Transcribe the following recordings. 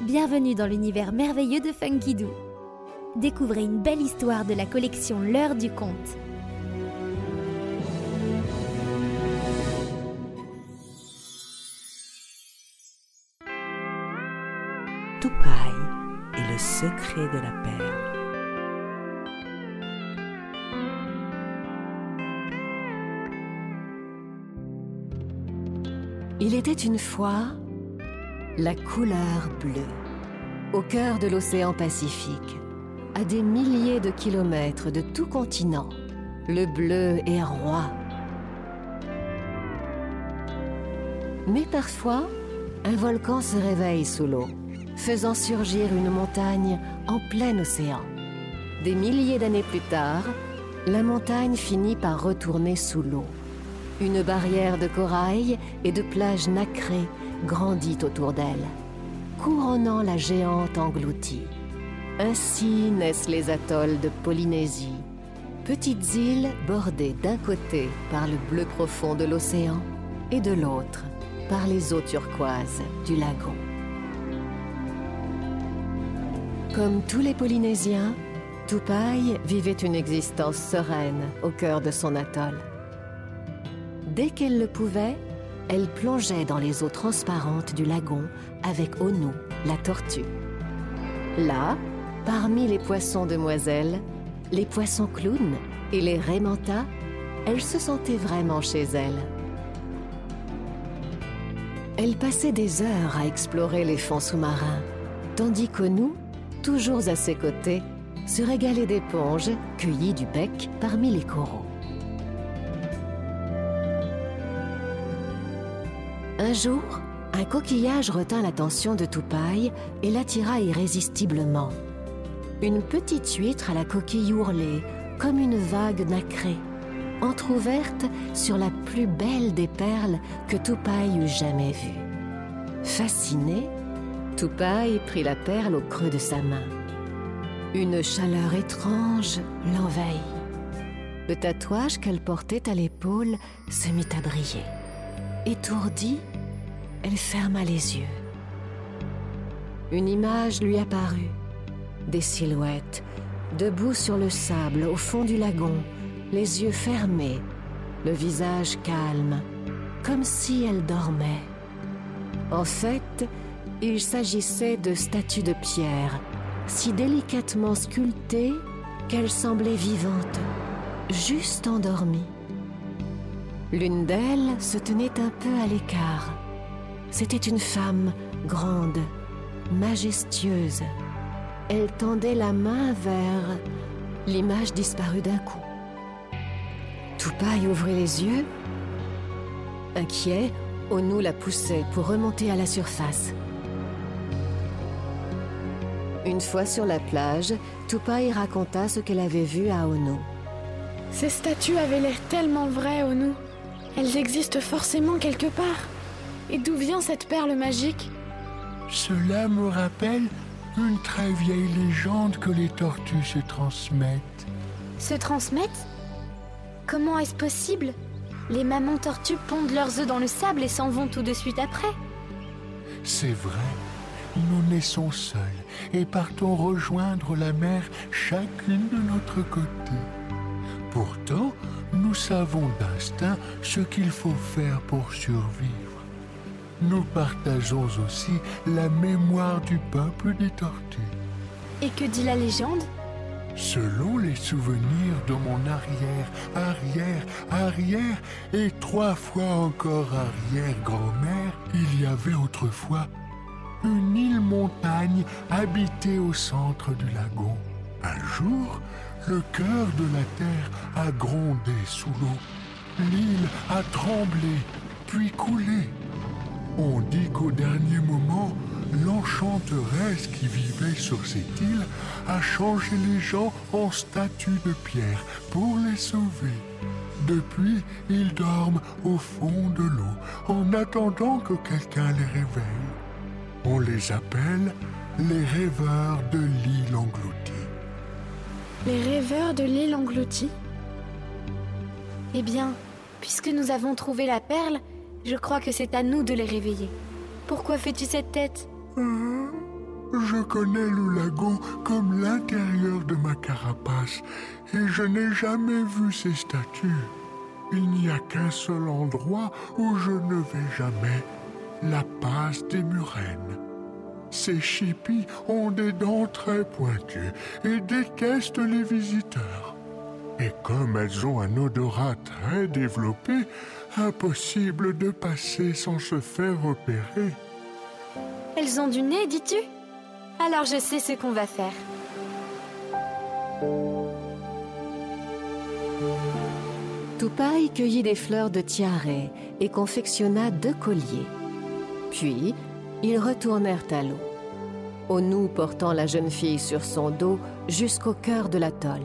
Bienvenue dans l'univers merveilleux de Funky Doo. Découvrez une belle histoire de la collection L'heure du conte. Toupaille et le secret de la perle. Il était une fois la couleur bleue, au cœur de l'océan Pacifique, à des milliers de kilomètres de tout continent. Le bleu est roi. Mais parfois, un volcan se réveille sous l'eau, faisant surgir une montagne en plein océan. Des milliers d'années plus tard, la montagne finit par retourner sous l'eau. Une barrière de corail et de plages nacrées grandit autour d'elle, couronnant la géante engloutie. Ainsi naissent les atolls de Polynésie, petites îles bordées d'un côté par le bleu profond de l'océan et de l'autre par les eaux turquoises du lagon. Comme tous les Polynésiens, Tupai vivait une existence sereine au cœur de son atoll. Dès qu'elle le pouvait, elle plongeait dans les eaux transparentes du lagon avec Onu, la tortue. Là, parmi les poissons demoiselles, les poissons clowns et les raimentas, elle se sentait vraiment chez elle. Elle passait des heures à explorer les fonds sous-marins, tandis qu'Onu, toujours à ses côtés, se régalait d'éponges cueillies du bec parmi les coraux. Un jour, un coquillage retint l'attention de Toupaille et l'attira irrésistiblement. Une petite huître à la coquille ourlée, comme une vague nacrée, entr'ouverte sur la plus belle des perles que Toupaille eût jamais vue. Fasciné, Toupaille prit la perle au creux de sa main. Une chaleur étrange l'envahit. Le tatouage qu'elle portait à l'épaule se mit à briller. Étourdie, elle ferma les yeux. Une image lui apparut. Des silhouettes, debout sur le sable au fond du lagon, les yeux fermés, le visage calme, comme si elle dormait. En fait, il s'agissait de statues de pierre, si délicatement sculptées qu'elles semblaient vivantes, juste endormies. L'une d'elles se tenait un peu à l'écart. C'était une femme grande, majestueuse. Elle tendait la main vers... L'image disparut d'un coup. Toupaille ouvrit les yeux. Inquiet, Onu la poussait pour remonter à la surface. Une fois sur la plage, Toupaille raconta ce qu'elle avait vu à Onu. Ces statues avaient l'air tellement vraies, Onu. Elles existent forcément quelque part. Et d'où vient cette perle magique Cela me rappelle une très vieille légende que les tortues se transmettent. Se transmettent Comment est-ce possible Les mamans tortues pondent leurs œufs dans le sable et s'en vont tout de suite après. C'est vrai, nous naissons seuls et partons rejoindre la mer chacune de notre côté. Pourtant, nous savons d'instinct ce qu'il faut faire pour survivre. Nous partageons aussi la mémoire du peuple des tortues. Et que dit la légende? Selon les souvenirs de mon arrière, arrière, arrière et trois fois encore arrière-grand-mère, il y avait autrefois une île montagne habitée au centre du lagon. Un jour, le cœur de la terre a grondé sous l'eau. L'île a tremblé, puis coulé. On dit qu'au dernier moment, l'enchanteresse qui vivait sur cette île a changé les gens en statues de pierre pour les sauver. Depuis, ils dorment au fond de l'eau en attendant que quelqu'un les réveille. On les appelle les rêveurs de l'île engloutie. Les rêveurs de l'île engloutie? Eh bien, puisque nous avons trouvé la perle, je crois que c'est à nous de les réveiller. Pourquoi fais-tu cette tête Je connais le lagon comme l'intérieur de ma carapace et je n'ai jamais vu ces statues. Il n'y a qu'un seul endroit où je ne vais jamais, la passe des Murennes. Ces chippies ont des dents très pointues et détestent les visiteurs. Et comme elles ont un odorat très développé, impossible de passer sans se faire repérer. Elles ont du nez, dis-tu? Alors je sais ce qu'on va faire. Tupai cueillit des fleurs de tiare et confectionna deux colliers. Puis, ils retournèrent à l'eau, Onu portant la jeune fille sur son dos jusqu'au cœur de l'atoll.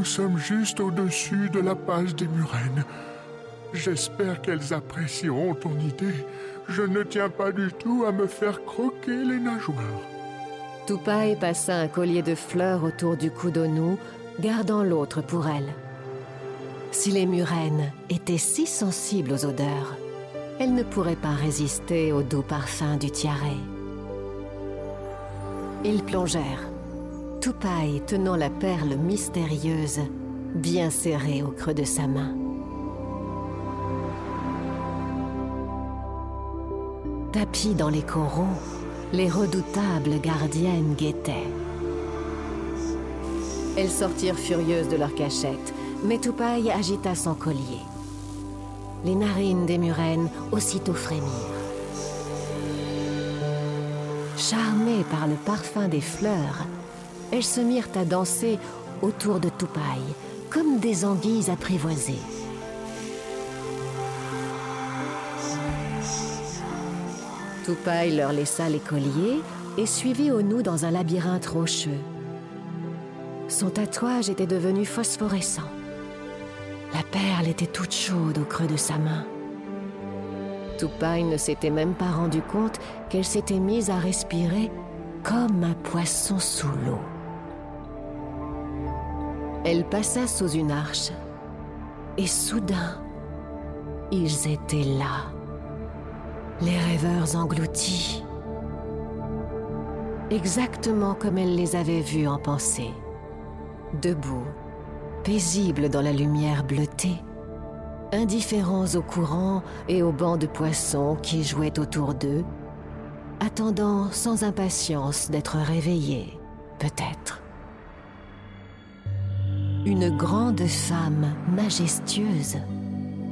Nous sommes juste au-dessus de la passe des Murennes. J'espère qu'elles apprécieront ton idée. Je ne tiens pas du tout à me faire croquer les nageoires. Tupai passa un collier de fleurs autour du cou d'Onu, gardant l'autre pour elle. Si les Murennes étaient si sensibles aux odeurs, elles ne pourraient pas résister au doux parfum du tiare. Ils plongèrent, Tupai tenant la perle mystérieuse bien serrée au creux de sa main. Tapis dans les coraux, les redoutables gardiennes guettaient. Elles sortirent furieuses de leur cachette, mais Tupai agita son collier. Les narines des Murennes aussitôt frémirent. Charmées par le parfum des fleurs, elles se mirent à danser autour de Tupai, comme des anguilles apprivoisées. Tupai leur laissa les colliers et suivit Onu dans un labyrinthe rocheux. Son tatouage était devenu phosphorescent. La perle était toute chaude au creux de sa main. Tupai ne s'était même pas rendu compte qu'elle s'était mise à respirer comme un poisson sous l'eau. Elle passa sous une arche. Et soudain, ils étaient là, les rêveurs engloutis, exactement comme elle les avait vus en pensée, debout, paisibles dans la lumière bleutée, indifférents au courant et aux bancs de poissons qui jouaient autour d'eux, attendant sans impatience d'être réveillés, peut-être. Une grande femme majestueuse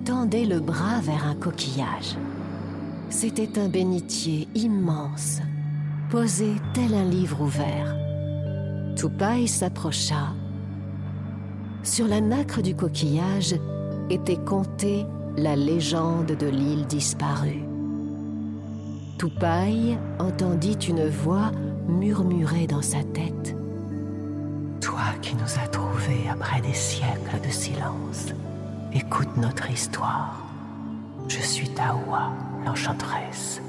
tendait le bras vers un coquillage. C'était un bénitier immense, posé tel un livre ouvert. Tupai s'approcha. Sur la nacre du coquillage était contée la légende de l'île disparue. Tupai entendit une voix murmurer dans sa tête. Qui nous as trouvés après des siècles de silence, écoute notre histoire. Je suis Taoua, l'enchanteresse.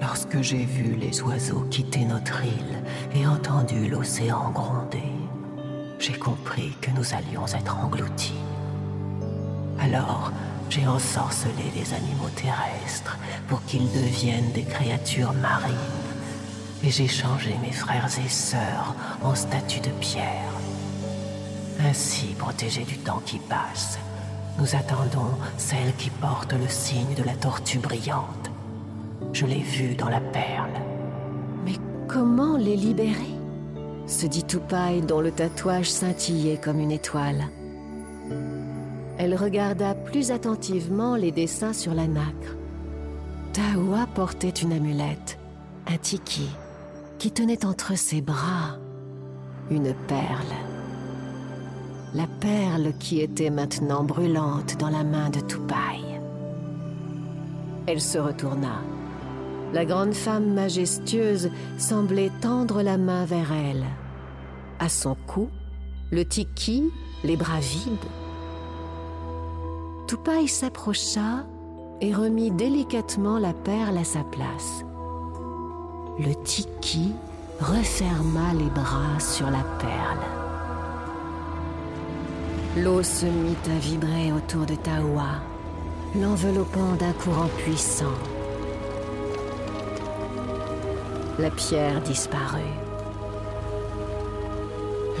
Lorsque j'ai vu les oiseaux quitter notre île et entendu l'océan gronder, j'ai compris que nous allions être engloutis. Alors, j'ai ensorcelé les animaux terrestres pour qu'ils deviennent des créatures marines. Et j'ai changé mes frères et sœurs en statues de pierre. Ainsi, protégés du temps qui passe, nous attendons celle qui porte le signe de la tortue brillante. Je l'ai vue dans la perle. Mais comment les libérer? Se dit Tupai dont le tatouage scintillait comme une étoile. Elle regarda plus attentivement les dessins sur la nacre. Taoua portait une amulette, un tiki, qui tenait entre ses bras une perle. La perle qui était maintenant brûlante dans la main de Tupai. Elle se retourna. La grande femme majestueuse semblait tendre la main vers elle. À son cou, le tiki, les bras vides. Tupai s'approcha et remit délicatement la perle à sa place. Le tiki referma les bras sur la perle. L'eau se mit à vibrer autour de Taoua. l'enveloppant d'un courant puissant. La pierre disparut.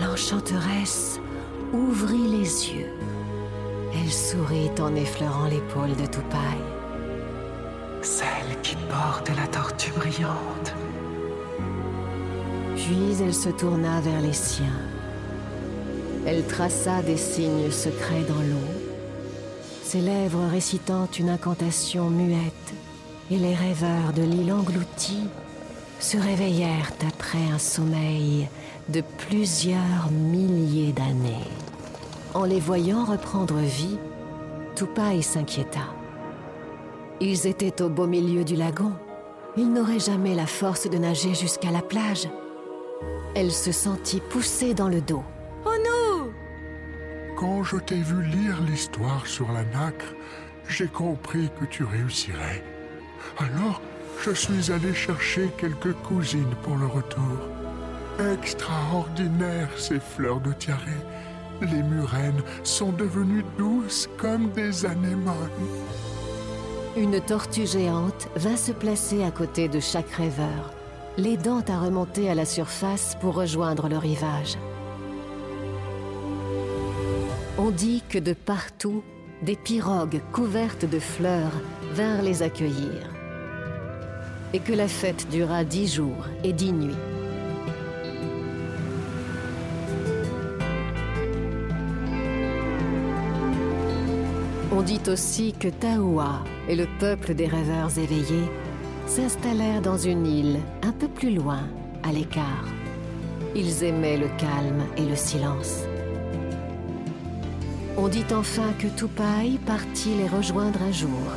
L'enchanteresse ouvrit les yeux. Elle sourit en effleurant l'épaule de Toupaille. Celle qui porte la tortue brillante. Puis elle se tourna vers les siens. Elle traça des signes secrets dans l'eau, ses lèvres récitant une incantation muette, et les rêveurs de l'île engloutie se réveillèrent après un sommeil de plusieurs milliers d'années. En les voyant reprendre vie, Tupai s'inquiéta. Ils étaient au beau milieu du lagon. Ils n'auraient jamais la force de nager jusqu'à la plage. Elle se sentit poussée dans le dos. Oh non Quand je t'ai vu lire l'histoire sur la nacre, j'ai compris que tu réussirais. Alors, je suis allé chercher quelques cousines pour le retour. Extraordinaires ces fleurs de tiare. Les murènes sont devenues douces comme des anémones. Une tortue géante vint se placer à côté de chaque rêveur, l'aidant à remonter à la surface pour rejoindre le rivage. On dit que de partout, des pirogues couvertes de fleurs vinrent les accueillir. Et que la fête dura dix jours et dix nuits. On dit aussi que Taoua et le peuple des rêveurs éveillés s'installèrent dans une île un peu plus loin, à l'écart. Ils aimaient le calme et le silence. On dit enfin que Tupai partit les rejoindre un jour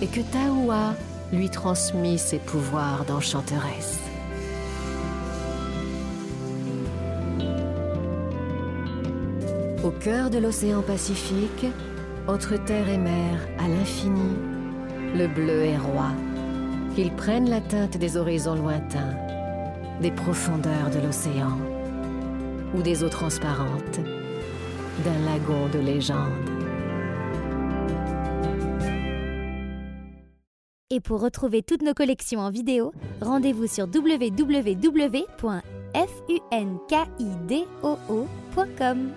et que Taoua lui transmit ses pouvoirs d'enchanteresse. Au cœur de l'océan Pacifique, entre terre et mer, à l'infini, le bleu est roi. Qu'il prenne la teinte des horizons lointains, des profondeurs de l'océan ou des eaux transparentes, d'un lagon de légende. Et pour retrouver toutes nos collections en vidéo, rendez-vous sur www.funkidoo.com.